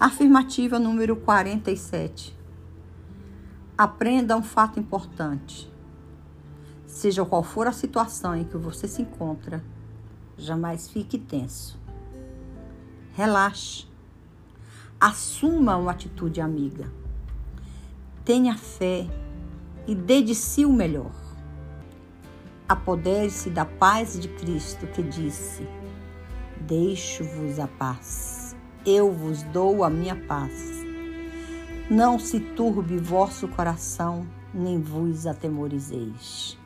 Afirmativa número 47. Aprenda um fato importante. Seja qual for a situação em que você se encontra, jamais fique tenso. Relaxe. Assuma uma atitude amiga. Tenha fé e dê de si o melhor. Apodere-se da paz de Cristo que disse: Deixo-vos a paz, eu vos dou a minha paz. Não se turbe vosso coração, nem vos atemorizeis.